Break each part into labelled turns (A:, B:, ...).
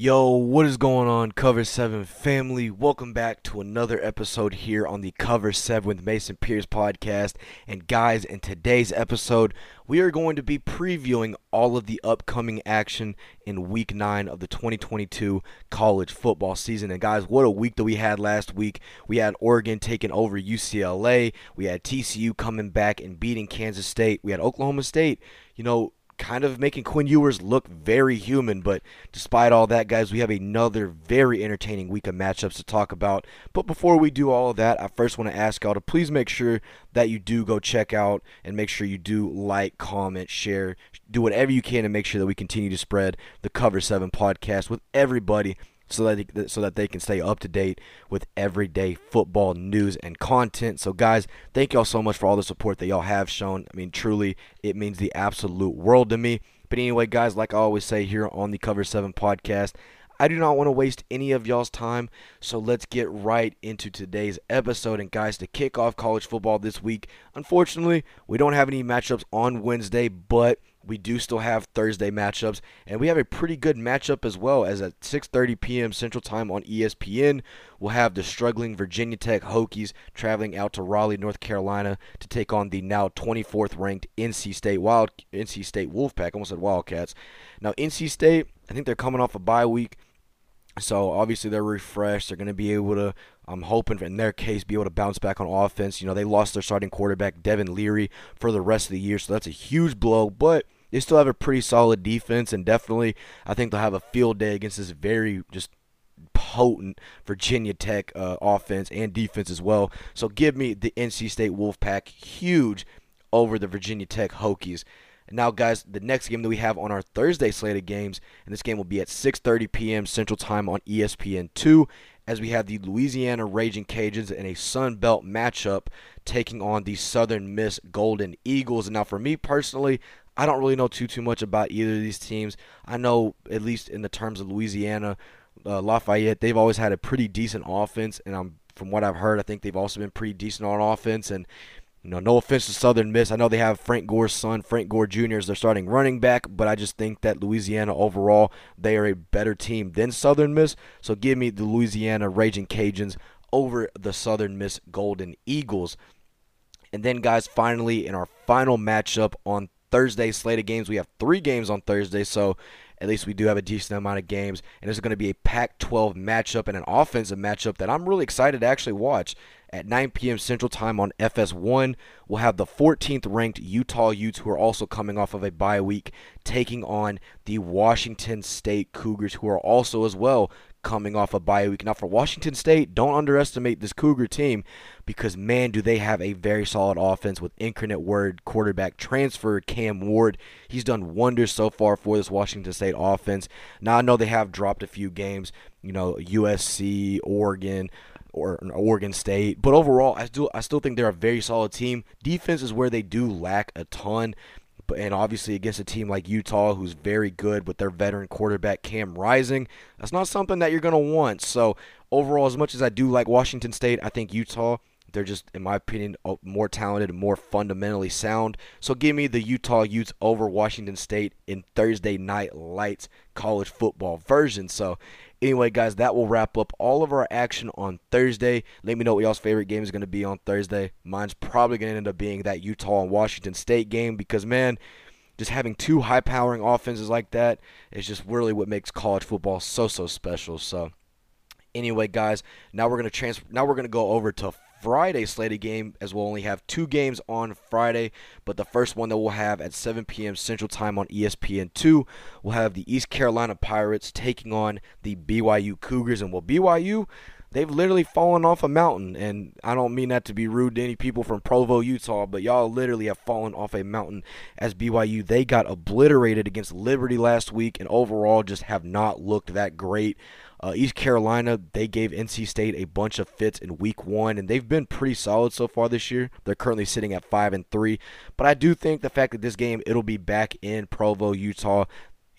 A: Yo, what is going on, Cover 7 family? Welcome back to another episode here on the Cover 7 with Mason Pierce podcast. And guys, in today's episode, we are going to be previewing all of the upcoming action in week 9 of the 2022 college football season. And guys, what a week that we had last week. We had Oregon taking over UCLA, we had TCU coming back and beating Kansas State, we had Oklahoma State, you know, kind of making Quinn Ewers look very human. But despite all that, guys, we have another very entertaining week of matchups to talk about. But before we do all of that, I first want to ask y'all to please make sure that you do go check out and make sure you do like, comment, share, do whatever you can to make sure that we continue to spread the Cover 7 podcast with everybody so that they, so that they can stay up to date with everyday football news and content. So guys, thank y'all so much for all the support that y'all have shown. I mean, truly, it means the absolute world to me. But anyway, guys, like I always say here on the Cover 7 podcast, I do not want to waste any of y'all's time, so let's get right into today's episode. And guys, to kick off college football this week, unfortunately, we don't have any matchups on Wednesday, but we do still have Thursday matchups, and we have a pretty good matchup as well. As at 6:30 p.m. Central Time on ESPN, we'll have the struggling Virginia Tech Hokies traveling out to Raleigh, North Carolina, to take on the now 24th ranked NC State Wild NC State Wolfpack. almost said Wildcats. Now NC State, I think they're coming off a bye week. So obviously they're refreshed. They're going to be able to, I'm hoping in their case, be able to bounce back on offense. You know, they lost their starting quarterback, Devin Leary, for the rest of the year. So that's a huge blow. But they still have a pretty solid defense. And definitely, I think they'll have a field day against this very just potent Virginia Tech uh, offense and defense as well. So give me the NC State Wolfpack huge over the Virginia Tech Hokies. And now, guys, the next game that we have on our Thursday slate of games, and this game will be at 6:30 p.m. Central Time on ESPN2, as we have the Louisiana Raging Cajuns in a Sun Belt matchup taking on the Southern Miss Golden Eagles. And now, for me personally, I don't really know too too much about either of these teams. I know at least in the terms of Louisiana, uh, Lafayette, they've always had a pretty decent offense, and I'm from what I've heard, I think they've also been pretty decent on offense. And you know, no offense to Southern Miss. I know they have Frank Gore's son, Frank Gore Jr. as their starting running back, but I just think that Louisiana overall, they are a better team than Southern Miss. So give me the Louisiana Raging Cajuns over the Southern Miss Golden Eagles. And then, guys, finally, in our final matchup on Thursday slate of games, we have three games on Thursday, so at least we do have a decent amount of games. And this is going to be a Pac 12 matchup and an offensive matchup that I'm really excited to actually watch at 9 p.m. Central Time on FS1. We'll have the 14th ranked Utah Utes, who are also coming off of a bye week, taking on the Washington State Cougars, who are also as well coming off a bye week. Now, for Washington State, don't underestimate this Cougar team because, man, do they have a very solid offense with Incarnate Word quarterback transfer Cam Ward. He's done wonders so far for this Washington State offense. Now, I know they have dropped a few games, you know, USC, Oregon, or Oregon State. But overall, I still I still think they're a very solid team. Defense is where they do lack a ton. And obviously against a team like Utah, who's very good with their veteran quarterback Cam Rising, that's not something that you're going to want. So overall, as much as I do like Washington State, I think Utah they're just, in my opinion, more talented and more fundamentally sound. So give me the Utah Utes over Washington State in Thursday night lights college football version. So Anyway, guys, that will wrap up all of our action on Thursday. Let me know what y'all's favorite game is going to be on Thursday. Mine's probably going to end up being that Utah and Washington State game because, man, just having two high powering offenses like that is just really what makes college football so, so special. So, anyway, guys, now we're going to transfer. Now we're going to go over to Friday slated game, as we'll only have two games on Friday. But the first one that we'll have at 7 p.m. Central Time on ESPN2, we'll have the East Carolina Pirates taking on the BYU Cougars. And well, BYU, they've literally fallen off a mountain. And I don't mean that to be rude to any people from Provo, Utah, but y'all literally have fallen off a mountain as BYU. They got obliterated against Liberty last week and overall just have not looked that great. Uh, East Carolina, they gave NC State a bunch of fits in Week One, and they've been pretty solid so far this year. They're currently sitting at five and three, but I do think the fact that this game it'll be back in Provo, Utah.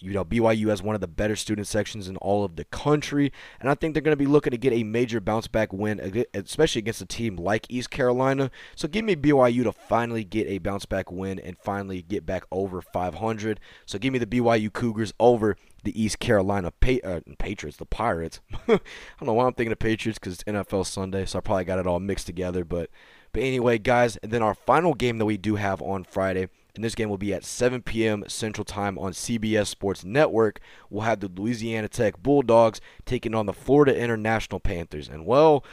A: You know, BYU has one of the better student sections in all of the country, and I think they're going to be looking to get a major bounce back win, especially against a team like East Carolina. So give me BYU to finally get a bounce back win and finally get back over 500. So give me the BYU Cougars over the East Carolina pa- uh, Patriots, the Pirates. I don't know why I'm thinking of Patriots because it's NFL Sunday, so I probably got it all mixed together. But but anyway, guys, and then our final game that we do have on Friday, and this game will be at 7 p.m. Central Time on CBS Sports Network. We'll have the Louisiana Tech Bulldogs taking on the Florida International Panthers. And well,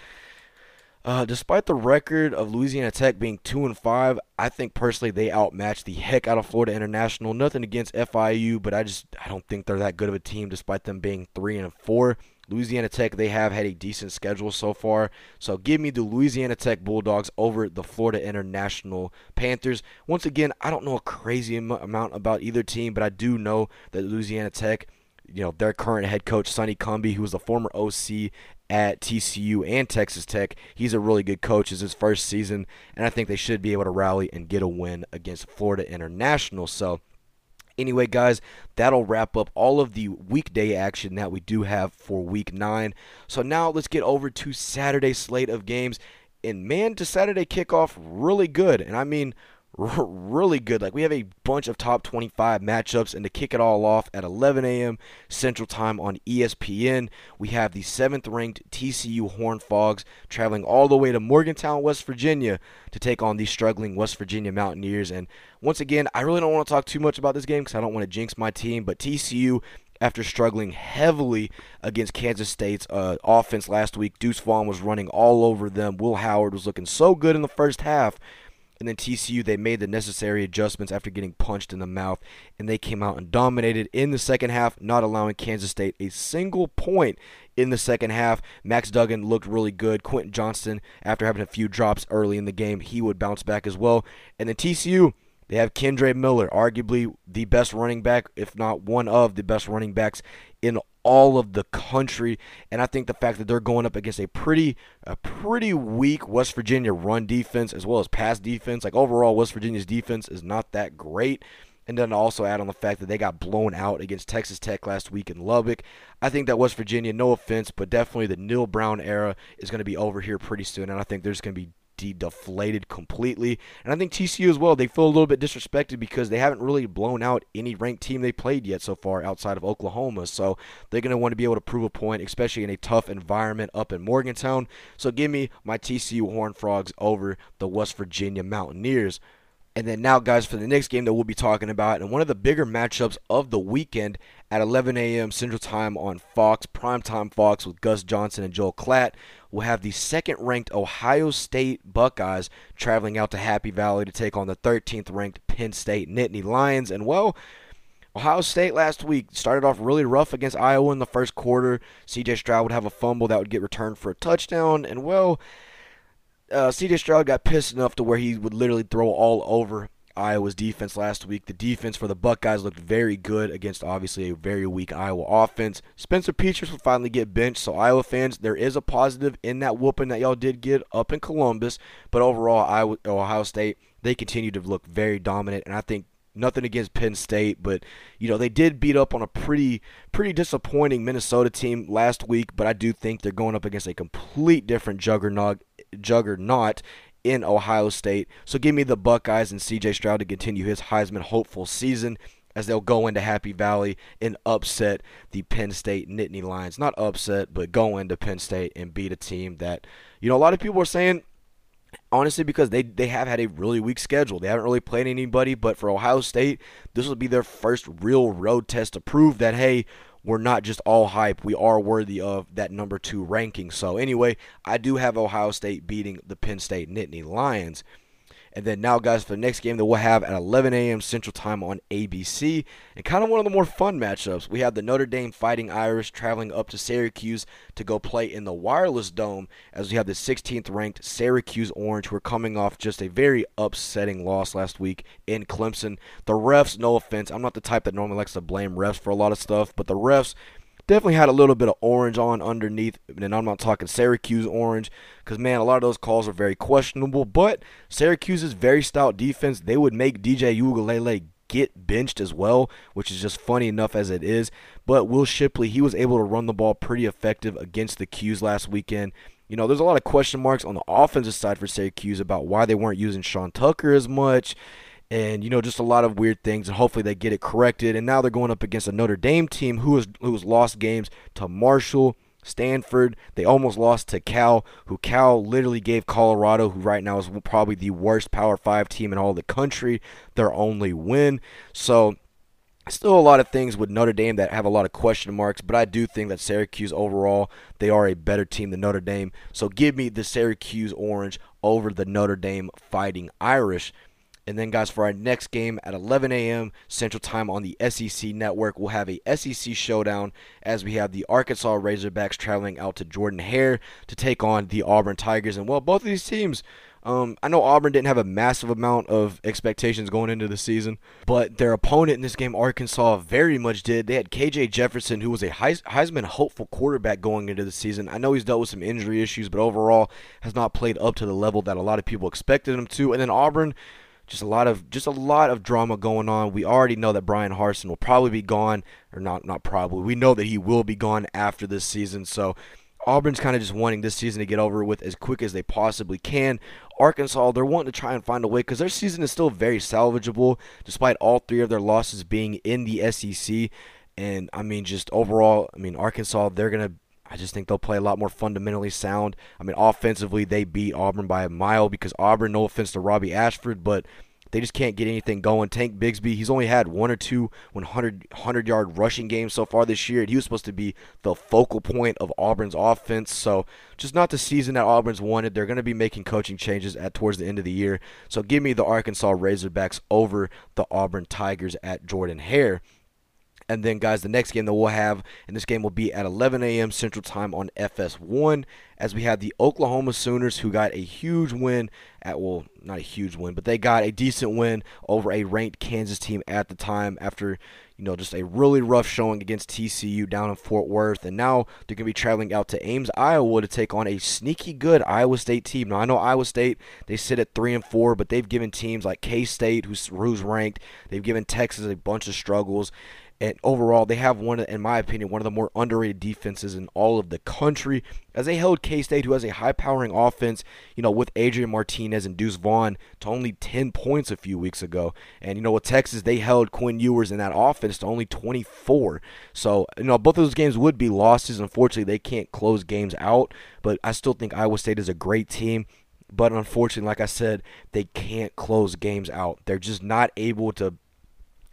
A: uh, despite the record of Louisiana Tech being two and five, I think personally they outmatched the heck out of Florida International. Nothing against FIU, but I just I don't think they're that good of a team, despite them being three and four. Louisiana Tech they have had a decent schedule so far, so give me the Louisiana Tech Bulldogs over the Florida International Panthers. Once again, I don't know a crazy amount about either team, but I do know that Louisiana Tech you know their current head coach Sonny Cumbie, who was the former OC at TCU and Texas Tech. He's a really good coach. It's his first season, and I think they should be able to rally and get a win against Florida International. So, anyway, guys, that'll wrap up all of the weekday action that we do have for week nine. So, now let's get over to Saturday slate of games. And man, to Saturday kickoff, really good. And I mean, really good. Like we have a bunch of top 25 matchups, and to kick it all off at 11 a.m. Central Time on ESPN, we have the seventh-ranked TCU Horned Frogs traveling all the way to Morgantown, West Virginia, to take on the struggling West Virginia Mountaineers. And once again, I really don't want to talk too much about this game because I don't want to jinx my team, but TCU after struggling heavily against Kansas State's uh, offense last week. Deuce Vaughn was running all over them. Will Howard was looking so good in the first half and then TCU, they made the necessary adjustments after getting punched in the mouth, and they came out and dominated in the second half, not allowing Kansas State a single point in the second half. Max Duggan looked really good. Quentin Johnston, after having a few drops early in the game, he would bounce back as well. And then TCU, they have Kendre Miller, arguably the best running back, if not one of the best running backs in all of the country. And I think the fact that they're going up against a pretty a pretty weak West Virginia run defense as well as pass defense, like overall West Virginia's defense is not that great. And then also add on the fact that they got blown out against Texas Tech last week in Lubbock. I think that West Virginia, no offense, but definitely the Neal Brown era is going to be over here pretty soon. And I think there's going to be de- deflated completely. And I think TCU as well, they feel a little bit disrespected because they haven't really blown out any ranked team they played yet so far outside of Oklahoma. So they're going to want to be able to prove a point, especially in a tough environment up in Morgantown. So give me my TCU Horned Frogs over the West Virginia Mountaineers. And then now, guys, for the next game that we'll be talking about, and one of the bigger matchups of the weekend at 11 a.m. Central Time on Fox, primetime Fox with Gus Johnson and Joel Klatt. We'll have the second ranked Ohio State Buckeyes traveling out to Happy Valley to take on the 13th ranked Penn State Nittany Lions. And, well, Ohio State last week started off really rough against Iowa in the first quarter. CJ Stroud would have a fumble that would get returned for a touchdown. And, well, uh, CJ Stroud got pissed enough to where he would literally throw all over Iowa's defense last week. The defense for the Buckeyes looked very good against obviously a very weak Iowa offense. Spencer Petras will finally get benched, so Iowa fans, there is a positive in that whooping that y'all did get up in Columbus. But overall, Iowa, Ohio State, they continue to look very dominant, and I think nothing against Penn State, but you know they did beat up on a pretty pretty disappointing Minnesota team last week. But I do think they're going up against a complete different juggernaut juggernaut in Ohio State. So give me the Buckeyes and CJ Stroud to continue his Heisman hopeful season as they'll go into Happy Valley and upset the Penn State Nittany Lions. Not upset, but go into Penn State and beat a team that, you know, a lot of people are saying honestly because they they have had a really weak schedule. They haven't really played anybody, but for Ohio State, this will be their first real road test to prove that hey, we're not just all hype. We are worthy of that number two ranking. So, anyway, I do have Ohio State beating the Penn State Nittany Lions. And then now, guys, for the next game that we'll have at 11 a.m. Central Time on ABC, and kind of one of the more fun matchups, we have the Notre Dame Fighting Irish traveling up to Syracuse to go play in the Wireless Dome, as we have the 16th ranked Syracuse Orange, who are coming off just a very upsetting loss last week in Clemson. The refs, no offense, I'm not the type that normally likes to blame refs for a lot of stuff, but the refs definitely had a little bit of orange on underneath. And I'm not talking Syracuse orange, because man, a lot of those calls are very questionable. But Syracuse's very stout defense, they would make DJ Uiagalelei get benched as well, which is just funny enough as it is. But Will Shipley, he was able to run the ball pretty effective against the 'Cuse last weekend. You know, there's a lot of question marks on the offensive side for Syracuse about why they weren't using Sean Tucker as much and you know just a lot of weird things and hopefully they get it corrected and now they're going up against a Notre Dame team who has who has lost games to Marshall Stanford, they almost lost to Cal, who Cal literally gave Colorado, who right now is probably the worst Power 5 team in all the country, their only win. So, still a lot of things with Notre Dame that have a lot of question marks, but I do think that Syracuse overall, they are a better team than Notre Dame. So, give me the Syracuse Orange over the Notre Dame Fighting Irish. And then, guys, for our next game at 11 a.m. Central Time on the SEC Network, we'll have a SEC showdown as we have the Arkansas Razorbacks traveling out to Jordan Hare to take on the Auburn Tigers. And, well, both of these teams, um, I know Auburn didn't have a massive amount of expectations going into the season, but their opponent in this game, Arkansas, very much did. They had KJ Jefferson, who was a Heisman hopeful quarterback going into the season. I know he's dealt with some injury issues, but overall has not played up to the level that a lot of people expected him to. And then Auburn just a lot of just a lot of drama going on. We already know that Bryan Harsin will probably be gone, or not not probably. We know that he will be gone after this season. So Auburn's kind of just wanting this season to get over with as quick as they possibly can. Arkansas, they're wanting to try and find a way because their season is still very salvageable, despite all three of their losses being in the SEC. And I mean, just overall, I mean, Arkansas, they're gonna I just think they'll play a lot more fundamentally sound. I mean, offensively, they beat Auburn by a mile because Auburn, no offense to Robbie Ashford, but they just can't get anything going. Tank Bigsby, he's only had one or two 100, 100 yard rushing games so far this year. And he was supposed to be the focal point of Auburn's offense. So, just not the season that Auburn's wanted. They're going to be making coaching changes at towards the end of the year. So, give me the Arkansas Razorbacks over the Auburn Tigers at Jordan Hare. And then, guys, the next game that we'll have, and this game will be at 11 a.m. Central Time on FS1, as we have the Oklahoma Sooners, who got a huge win at, well, not a huge win, but they got a decent win over a ranked Kansas team at the time after, you know, just a really rough showing against TCU down in Fort Worth. And now they're going to be traveling out to Ames, Iowa to take on a sneaky good Iowa State team. Now, I know Iowa State, they sit at 3 and 4, but they've given teams like K State, who's, who's ranked, they've given Texas a bunch of struggles. And overall, they have one, in my opinion, one of the more underrated defenses in all of the country. As they held K State, who has a high powering offense, you know, with Adrian Martinez and Deuce Vaughn to only 10 points a few weeks ago. And, you know, with Texas, they held Quinn Ewers in that offense to only 24. So, you know, both of those games would be losses. Unfortunately, they can't close games out. But I still think Iowa State is a great team. But unfortunately, like I said, they can't close games out. They're just not able to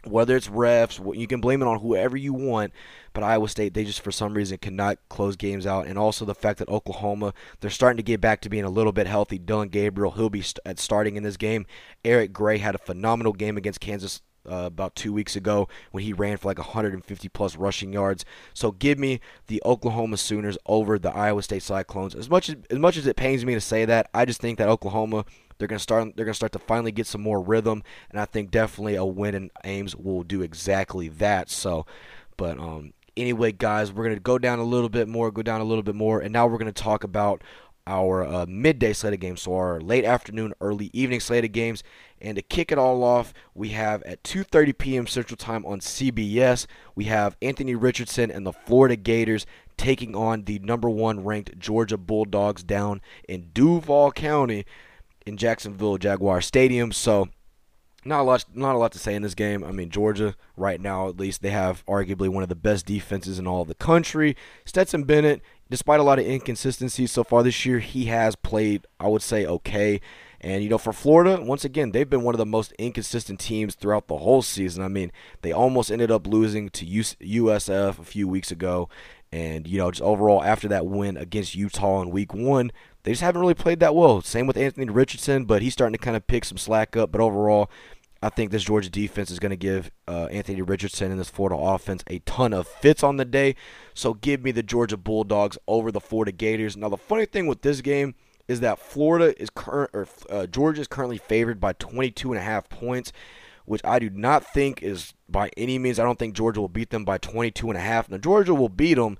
A: whether it's refs, you can blame it on whoever you want, but Iowa State, they just for some reason cannot close games out. And also the fact that Oklahoma, they're starting to get back to being a little bit healthy. Dillon Gabriel, he'll be at starting in this game. Eric Gray had a phenomenal game against Kansas uh, about two weeks ago when he ran for like 150 plus rushing yards. So give me the Oklahoma Sooners over the Iowa State Cyclones. As much as as much as it pains me to say that, I just think that Oklahoma they're gonna start. They're gonna start to finally get some more rhythm, and I think definitely a win in Ames will do exactly that. So, but um, anyway, guys, we're gonna go down a little bit more, go down a little bit more, and now we're gonna talk about our uh, midday slate of games, so our late afternoon, early evening slate of games. And to kick it all off, we have at 2:30 p.m. Central Time on CBS, we have Anthony Richardson and the Florida Gators taking on the number one ranked Georgia Bulldogs down in Duval County in Jacksonville Jaguar Stadium. So not a lot not a lot to say in this game. I mean, Georgia right now at least they have arguably one of the best defenses in all of the country. Stetson Bennett, despite a lot of inconsistencies so far this year, he has played I would say okay. And you know, for Florida, once again, they've been one of the most inconsistent teams throughout the whole season. I mean, they almost ended up losing to USF a few weeks ago, and you know, just overall after that win against Utah in Week One, they just haven't really played that well. Same with Anthony Richardson, but he's starting to kind of pick some slack up. But overall, I think this Georgia defense is going to give uh, Anthony Richardson and this Florida offense a ton of fits on the day. So give me the Georgia Bulldogs over the Florida Gators. Now the funny thing with this game is that Florida is current or uh, Georgia is currently favored by 22 and a half points, which I do not think is by any means. I don't think Georgia will beat them by 22 and a half. Now Georgia will beat them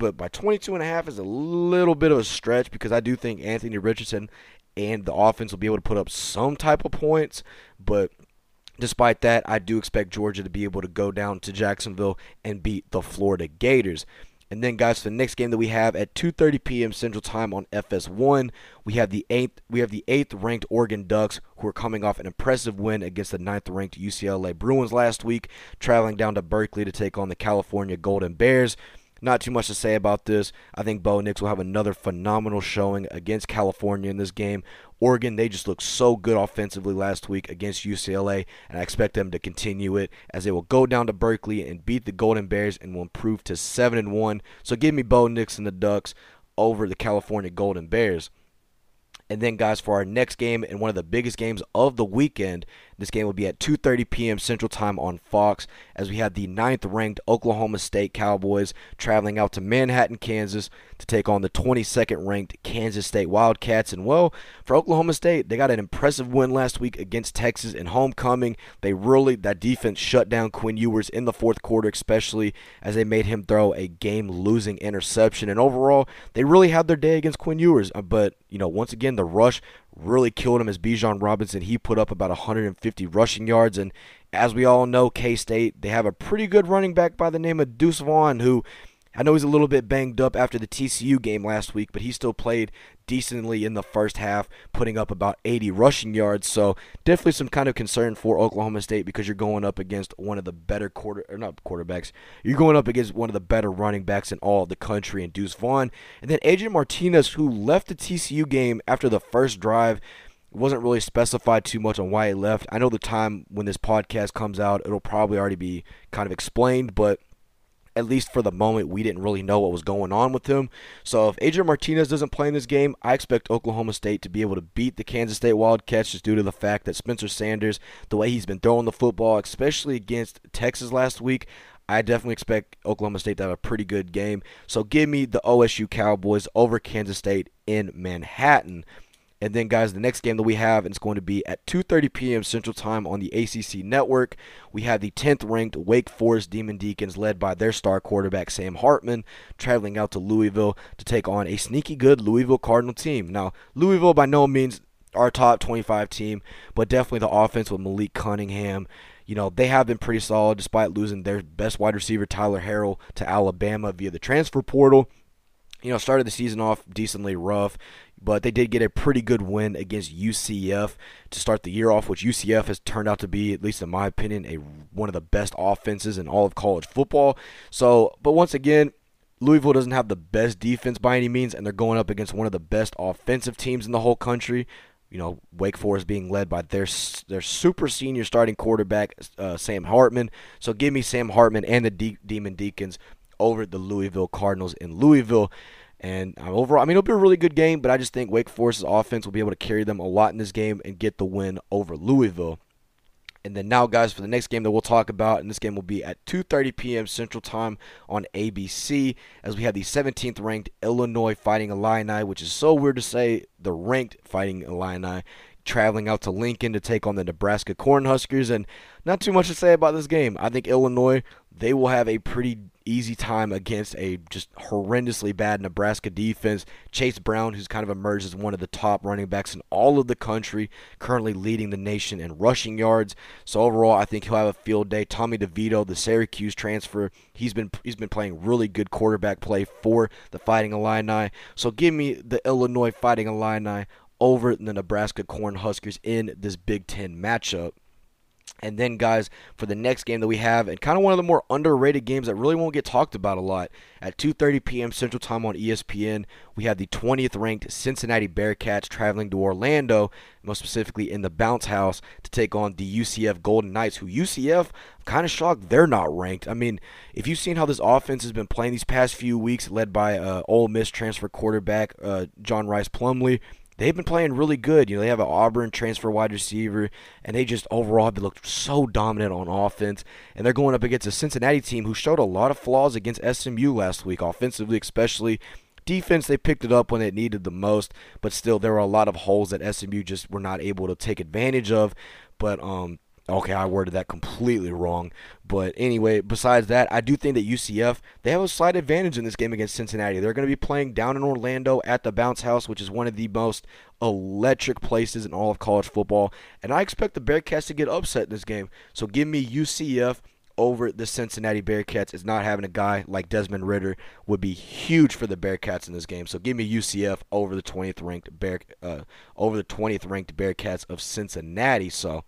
A: but by 22 and a half is a little bit of a stretch because I do think Anthony Richardson and the offense will be able to put up some type of points, but despite that, I do expect Georgia to be able to go down to Jacksonville and beat the Florida Gators. And then, guys, for the next game that we have at 2:30 p.m. Central Time on FS1, we have the eighth we have the eighth ranked Oregon Ducks, who are coming off an impressive win against the ninth ranked UCLA Bruins last week, traveling down to Berkeley to take on the California Golden Bears. Not too much to say about this. I think Bo Nix will have another phenomenal showing against California in this game. Oregon, they just looked so good offensively last week against UCLA, and I expect them to continue it as they will go down to Berkeley and beat the Golden Bears and will improve to 7 and 1. So give me Bo Nix and the Ducks over the California Golden Bears. And then, guys, for our next game and one of the biggest games of the weekend, this game will be at 2:30 p.m. Central Time on Fox, as we have the ninth-ranked Oklahoma State Cowboys traveling out to Manhattan, Kansas, to take on the 22nd-ranked Kansas State Wildcats. And well, for Oklahoma State, they got an impressive win last week against Texas in homecoming. They really that defense shut down Quinn Ewers in the fourth quarter, especially as they made him throw a game-losing interception. And overall, they really had their day against Quinn Ewers. Uh, but you know, once again, the rush really killed him as Bijan Robinson. He put up about 150 rushing yards. And as we all know, K State, they have a pretty good running back by the name of Deuce Vaughn, who I know he's a little bit banged up after the TCU game last week, but he still played decently in the first half, putting up about 80 rushing yards. So definitely some kind of concern for Oklahoma State because you're going up against one of the better quarter or not quarterbacks. You're going up against one of the better running backs in all of the country in Deuce Vaughn. And then Adrian Martinez, who left the TCU game after the first drive. wasn't really specified too much on why he left. I know the time when this podcast comes out, it'll probably already be kind of explained, but at least for the moment, we didn't really know what was going on with him. So if Adrian Martinez doesn't play in this game, I expect Oklahoma State to be able to beat the Kansas State Wildcats just due to the fact that Spencer Sanders, the way he's been throwing the football, especially against Texas last week, I definitely expect Oklahoma State to have a pretty good game. So give me the OSU Cowboys over Kansas State in Manhattan. And then, guys, the next game that we have is going to be at 2:30 p.m. Central Time on the ACC Network. We have the 10th ranked Wake Forest Demon Deacons, led by their star quarterback Sam Hartman, traveling out to Louisville to take on a sneaky good Louisville Cardinal team. Now, Louisville by no means our top 25 team, but definitely the offense with Malik Cunningham. You know, they have been pretty solid despite losing their best wide receiver, Tyler Harrell, to Alabama via the transfer portal you know, started the season off decently rough but they did get a pretty good win against UCF to start the year off, which UCF has turned out to be, at least in my opinion, a one of the best offenses in all of college football. So, but once again, Louisville doesn't have the best defense by any means, and they're going up against one of the best offensive teams in the whole country. You know, Wake Forest being led by their their super senior starting quarterback uh, Sam Hartman. So give me Sam Hartman and the De- Demon Deacons over the Louisville Cardinals in Louisville. And uh, overall, I mean, it'll be a really good game, but I just think Wake Forest's offense will be able to carry them a lot in this game and get the win over Louisville. And then now, guys, for the next game that we'll talk about, and this game will be at 2:30 p.m. Central Time on ABC, as we have the 17th ranked Illinois Fighting Illini, which is so weird to say, the ranked Fighting Illini, traveling out to Lincoln to take on the Nebraska Cornhuskers. And not too much to say about this game. I think Illinois they will have a pretty easy time against a just horrendously bad Nebraska defense. Chase Brown, who's kind of emerged as one of the top running backs in all of the country, currently leading the nation in rushing yards. So overall, I think he'll have a field day. Tommy DeVito, the Syracuse transfer, he's been he's been playing really good quarterback play for the Fighting Illini. So give me the Illinois Fighting Illini over the Nebraska Cornhuskers in this Big Ten matchup. And then, guys, for the next game that we have, and kind of one of the more underrated games that really won't get talked about a lot, at 2:30 p.m. Central Time on ESPN, we have the 20th ranked Cincinnati Bearcats traveling to Orlando, most specifically in the Bounce House, to take on the UCF Golden Knights, who UCF, I'm kind of shocked they're not ranked. I mean, if you've seen how this offense has been playing these past few weeks, led by uh, Ole Miss transfer quarterback uh, John Rhys Plumlee they've been playing really good. You know, they have an Auburn transfer wide receiver, and they just overall have looked so dominant on offense. And they're going up against a Cincinnati team who showed a lot of flaws against SMU last week, offensively especially. Defense, they picked it up when it needed the most, but still, there were a lot of holes that SMU just were not able to take advantage of. But um, Okay, I worded that completely wrong. But anyway, besides that, I do think that UCF, they have a slight advantage in this game against Cincinnati. They're going to be playing down in Orlando at the Bounce House, which is one of the most electric places in all of college football. And I expect the Bearcats to get upset in this game. So give me UCF over the Cincinnati Bearcats is not having a guy like Desmond Ridder would be huge for the Bearcats in this game. So give me UCF over the 20th ranked Bear uh, over the 20th ranked Bearcats of Cincinnati. So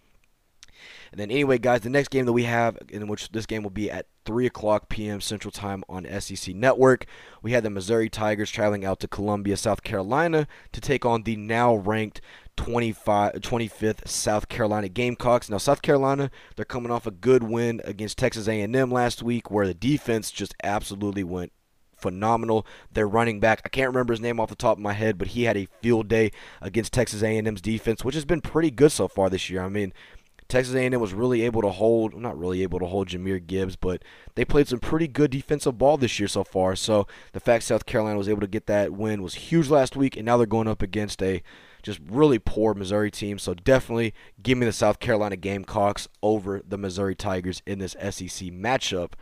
A: and then anyway, guys, the next game that we have, in which this game will be at 3 o'clock p.m. Central Time on SEC Network, we had the Missouri Tigers traveling out to Columbia, South Carolina, to take on the now ranked 25, 25th South Carolina Gamecocks. Now, South Carolina, they're coming off a good win against Texas A&M last week, where the defense just absolutely went phenomenal. Their running back, I can't remember his name off the top of my head, but he had a field day against Texas A&M's defense, which has been pretty good so far this year. I mean, Texas A&M was really able to hold, not really able to hold Jahmyr Gibbs, but they played some pretty good defensive ball this year so far. So the fact South Carolina was able to get that win was huge last week, and now they're going up against a just really poor Missouri team. So definitely give me the South Carolina Gamecocks over the Missouri Tigers in this SEC matchup.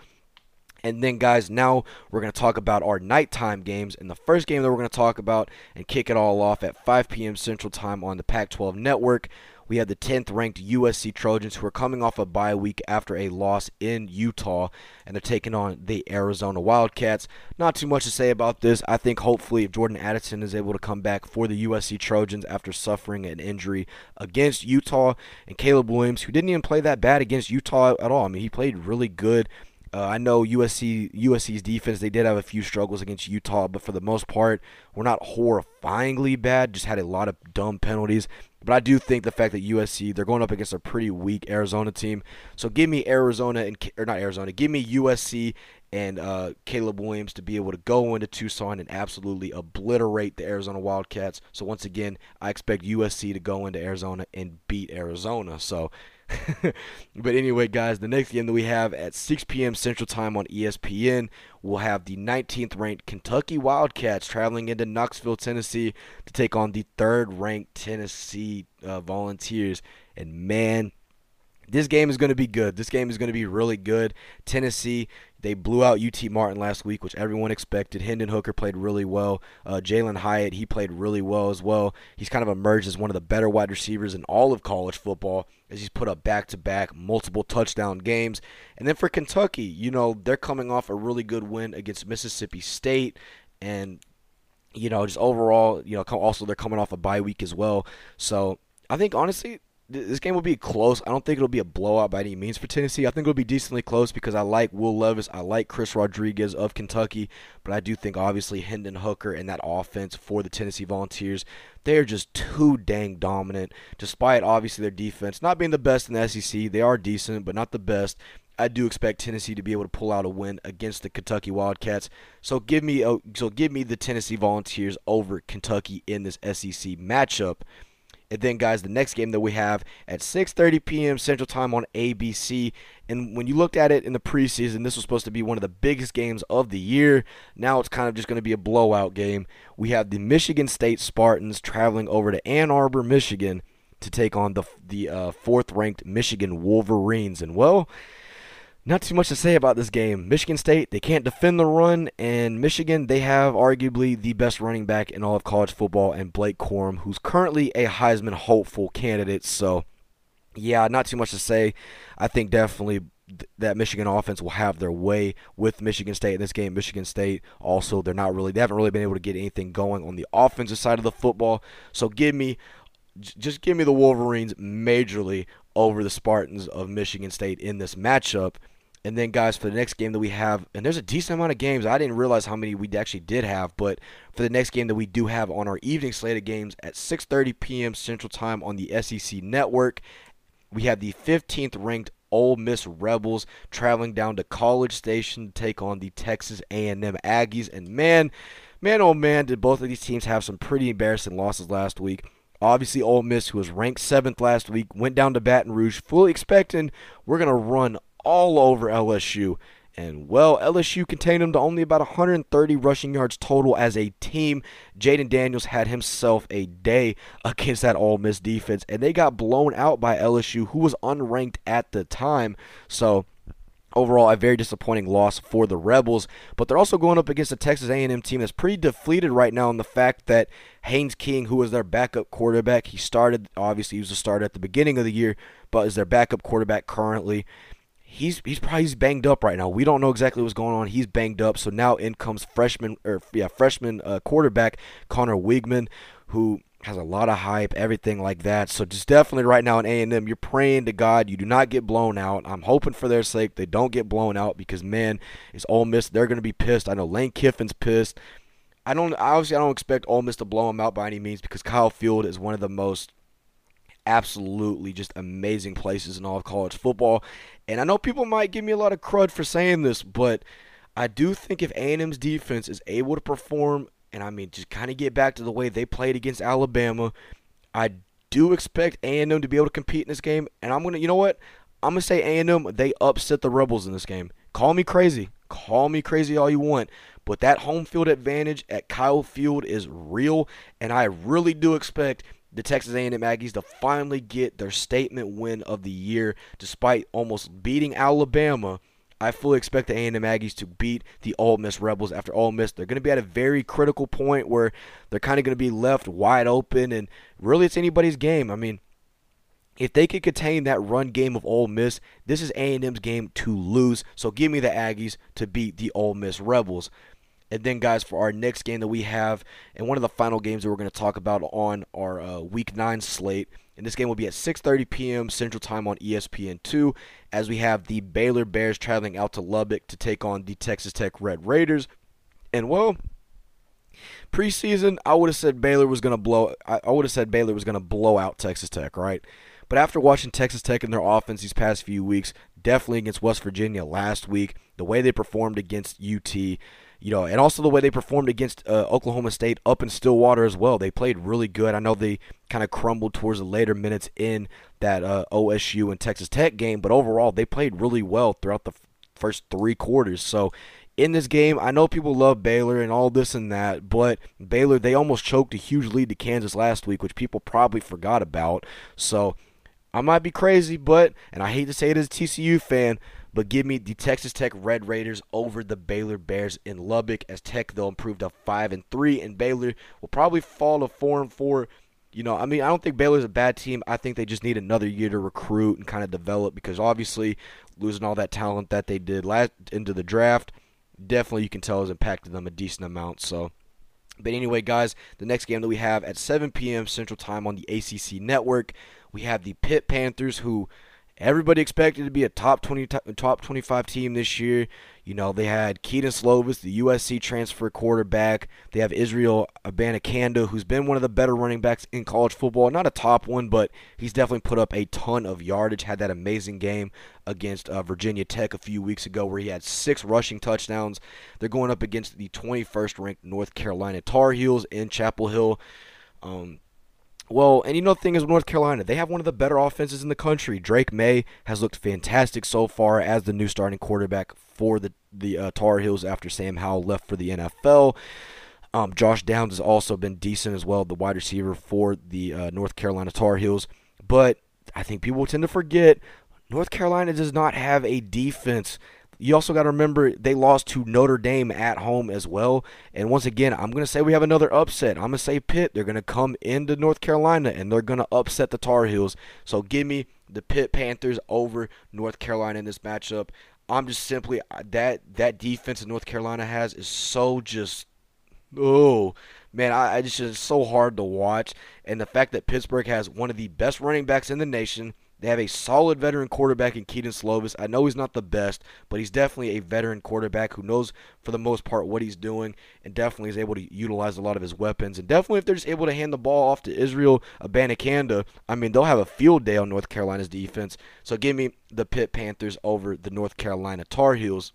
A: And then, guys, now we're going to talk about our nighttime games. And the first game that we're going to talk about and kick it all off at 5 p.m. Central Time on the Pac 12 Network we have the 10th ranked USC Trojans who are coming off a bye week after a loss in Utah, and they're taking on the Arizona Wildcats. Not too much to say about this. I think hopefully if Jordan Addison is able to come back for the USC Trojans after suffering an injury against Utah, and Caleb Williams, who didn't even play that bad against Utah at all. I mean, he played really good. Uh, I know USC USC's defense they did have a few struggles against Utah, but for the most part, we're not horrifyingly bad. Just had a lot of dumb penalties. But I do think the fact that USC they're going up against a pretty weak Arizona team. So give me Arizona and or not Arizona. Give me USC and uh, Caleb Williams to be able to go into Tucson and absolutely obliterate the Arizona Wildcats. So once again, I expect USC to go into Arizona and beat Arizona. So but anyway, guys, the next game that we have at 6 p.m. Central Time on ESPN, we'll have the 19th ranked Kentucky Wildcats traveling into Knoxville, Tennessee to take on the third ranked Tennessee uh, Volunteers. And man, this game is going to be good. This game is going to be really good. Tennessee, they blew out UT Martin last week, which everyone expected. Hendon Hooker played really well. Uh, Jalin Hyatt, he played really well as well. He's kind of emerged as one of the better wide receivers in all of college football as he's put up back to back multiple touchdown games. And then for Kentucky, you know, they're coming off a really good win against Mississippi State. And, you know, just overall, you know, also they're coming off a bye week as well. So I think, honestly, this game will be close. I don't think it'll be a blowout by any means for Tennessee. I think it'll be decently close because I like Will Levis. I like Chris Rodriguez of Kentucky. But I do think, obviously, Hendon Hooker and that offense for the Tennessee Volunteers, they are just too dang dominant. Despite, obviously, their defense not being the best in the SEC, they are decent, but not the best. I do expect Tennessee to be able to pull out a win against the Kentucky Wildcats. So give me a, so give me the Tennessee Volunteers over Kentucky in this SEC matchup. And then, guys, the next game that we have at 6:30 p.m. Central Time on ABC. And when you looked at it in the preseason, this was supposed to be one of the biggest games of the year. Now it's kind of just going to be a blowout game. We have the Michigan State Spartans traveling over to Ann Arbor, Michigan, to take on the the uh, fourth-ranked Michigan Wolverines. And well, not too much to say about this game. Michigan State, they can't defend the run, and Michigan, they have arguably the best running back in all of college football, and Blake Corum, who's currently a Heisman hopeful candidate. So, yeah, not too much to say. I think definitely that Michigan offense will have their way with Michigan State in this game. Michigan State also, they're not really, they haven't really been able to get anything going on the offensive side of the football. So, give me just give me the Wolverines majorly over the Spartans of Michigan State in this matchup. And then, guys, for the next game that we have, and there's a decent amount of games. I didn't realize how many we actually did have, but for the next game that we do have on our evening slate of games at 6:30 p.m. Central Time on the SEC Network, we have the 15th ranked Ole Miss Rebels traveling down to College Station to take on the Texas A&M Aggies. And man, man, oh man, did both of these teams have some pretty embarrassing losses last week. Obviously, Ole Miss, who was ranked seventh last week, went down to Baton Rouge, fully expecting we're going to run all over LSU. And well, LSU contained them to only about 130 rushing yards total as a team. Jayden Daniels had himself a day against that Ole Miss defense, and they got blown out by LSU, who was unranked at the time. So overall a very disappointing loss for the rebels but they're also going up against a texas a&m team that's pretty deflated right now in the fact that haynes king who was their backup quarterback he started obviously he was a starter at the beginning of the year but is their backup quarterback currently he's he's probably he's banged up right now. We don't know exactly what's going on. He's banged up. So now in comes freshman or yeah freshman uh, quarterback Conner Weigman, who has a lot of hype, everything like that. So just definitely right now in A&M, you're praying to God you do not get blown out. I'm hoping for their sake they don't get blown out because man, it's Ole Miss. They're going to be pissed. I know Lane Kiffin's pissed. I don't obviously I don't expect Ole Miss to blow them out by any means because Kyle Field is one of the most absolutely just amazing places in all of college football. And I know people might give me a lot of crud for saying this, but I do think if A&M's defense is able to perform, and I mean just kind of get back to the way they played against Alabama, I do expect A&M to be able to compete in this game. And I'm gonna, you know what? I'm gonna say A&M they upset the Rebels in this game. Call me crazy, call me crazy all you want, but that home field advantage at Kyle Field is real, and I really do expect the Texas A&M Aggies to finally get their statement win of the year despite almost beating Alabama. I fully expect the A&M Aggies to beat the Ole Miss Rebels after Ole Miss. They're going to be at a very critical point where they're kind of going to be left wide open, and really it's anybody's game. I mean, if they could contain that run game of Ole Miss, this is A&M's game to lose. So give me the Aggies to beat the Ole Miss Rebels. And then, guys, for our next game that we have, and one of the final games that we're going to talk about on our uh, Week 9 slate, and this game will be at 6.30 p.m. Central Time on ESPN2, as we have the Baylor Bears traveling out to Lubbock to take on the Texas Tech Red Raiders. And, well, preseason, I would have said Baylor was going to blow. I, would have said Baylor was going to blow out Texas Tech, right? But after watching Texas Tech and their offense these past few weeks, definitely against West Virginia last week, the way they performed against UT, you know, and also the way they performed against uh, Oklahoma State up in Stillwater as well. They played really good. I know they kind of crumbled towards the later minutes in that uh, OSU and Texas Tech game, but overall they played really well throughout the f- first three quarters. So in this game, I know people love Baylor and all this and that, but Baylor they almost choked a huge lead to Kansas last week, which people probably forgot about. So I might be crazy, but and I hate to say it as a TCU fan, but give me the Texas Tech Red Raiders over the Baylor Bears in Lubbock as Tech they'll improve to five and three, and Baylor will probably fall to four and four. You know, I mean, I don't think Baylor's a bad team. I think they just need another year to recruit and kind of develop because obviously losing all that talent that they did last into the draft, definitely you can tell has impacted them a decent amount. So. But anyway, guys, the next game that we have at 7 p.m. Central Time on the ACC Network, we have the Pitt Panthers, who Everybody expected to be a top 20, top 25 team this year. You know, they had Kedon Slovis, the USC transfer quarterback. They have Israel Abanikanda, who's been one of the better running backs in college football. Not a top one, but he's definitely put up a ton of yardage. Had that amazing game against uh, Virginia Tech a few weeks ago where he had six rushing touchdowns. They're going up against the 21st ranked North Carolina Tar Heels in Chapel Hill. Um, well, and you know the thing is North Carolina, they have one of the better offenses in the country. Drake Maye has looked fantastic so far as the new starting quarterback for the the uh, Tar Heels after Sam Howell left for the NFL. Um, Josh Downs has also been decent as well, the wide receiver for the uh, North Carolina Tar Heels. But I think people tend to forget North Carolina does not have a defense you also got to remember they lost to Notre Dame at home as well. And once again, I'm going to say we have another upset. I'm going to say Pitt. They're going to come into North Carolina and they're going to upset the Tar Heels. So give me the Pitt Panthers over North Carolina in this matchup. I'm just simply uh, that that defense that North Carolina has is so just oh man, I, I just it's so hard to watch. And the fact that Pittsburgh has one of the best running backs in the nation, they have a solid veteran quarterback in Kedon Slovis. I know he's not the best, but he's definitely a veteran quarterback who knows for the most part what he's doing and definitely is able to utilize a lot of his weapons. And definitely if they're just able to hand the ball off to Israel Abanikanda, I mean they'll have a field day on North Carolina's defense. So give me the Pitt Panthers over the North Carolina Tar Heels.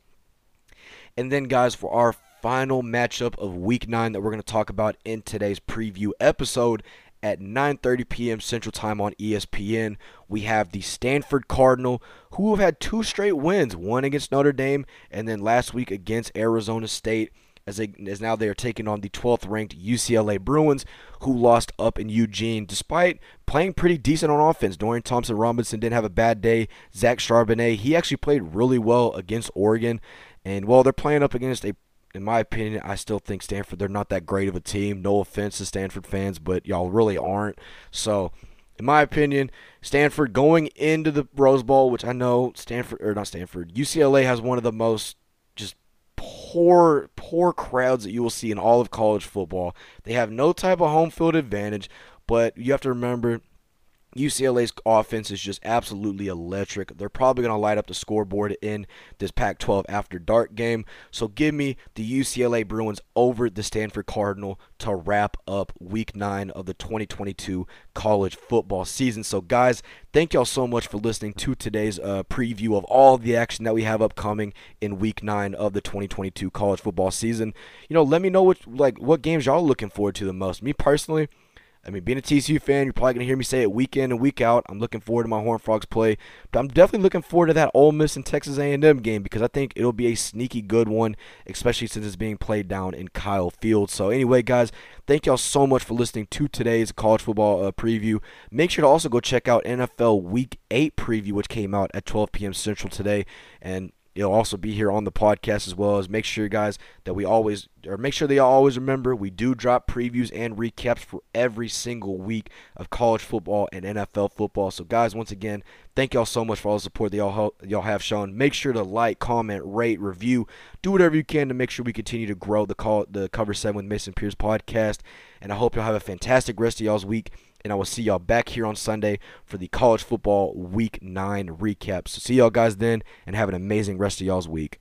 A: And then guys, for our final matchup of week 9 that we're going to talk about in today's preview episode at 9:30 p.m. Central Time on ESPN. We have the Stanford Cardinal, who have had two straight wins, one against Notre Dame and then last week against Arizona State. As, they, as now they are taking on the 12th ranked UCLA Bruins, who lost up in Eugene despite playing pretty decent on offense. Dorian Thompson Robinson didn't have a bad day. Zach Charbonnet, he actually played really well against Oregon. And while they're playing up against a in my opinion, I still think Stanford, they're not that great of a team. No offense to Stanford fans, but y'all really aren't. So in my opinion, Stanford going into the Rose Bowl, which I know Stanford or not Stanford, UCLA has one of the most just poor poor crowds that you will see in all of college football. They have no type of home field advantage, but you have to remember UCLA's offense is just absolutely electric. They're probably going to light up the scoreboard in this Pac 12 after dark game. So give me the UCLA Bruins over the Stanford Cardinal to wrap up week nine of the 2022 college football season. So, guys, thank y'all so much for listening to today's uh, preview of all the action that we have upcoming in week nine of the 2022 college football season. You know, let me know what like what games y'all looking forward to the most. Me personally, I mean, being a TCU fan, you're probably going to hear me say it week in and week out. I'm looking forward to my Horned Frogs play, but I'm definitely looking forward to that Ole Miss and Texas A&M game because I think it'll be a sneaky good one, especially since it's being played down in Kyle Field. So anyway, guys, thank y'all so much for listening to today's college football uh, preview. Make sure to also go check out NFL Week 8 preview, which came out at 12 p.m. Central today. And It'll also be here on the podcast as well as make sure, guys, that we always, or make sure they always remember we do drop previews and recaps for every single week of college football and NFL football. So, guys, once again, thank y'all so much for all the support that y'all, y'all have shown. Make sure to like, comment, rate, review, do whatever you can to make sure we continue to grow the call, the Cover 7 with Mason Pierce podcast. And I hope y'all have a fantastic rest of y'all's week and I will see y'all back here on Sunday for the college football week nine recap. So see y'all guys then and have an amazing rest of y'all's week.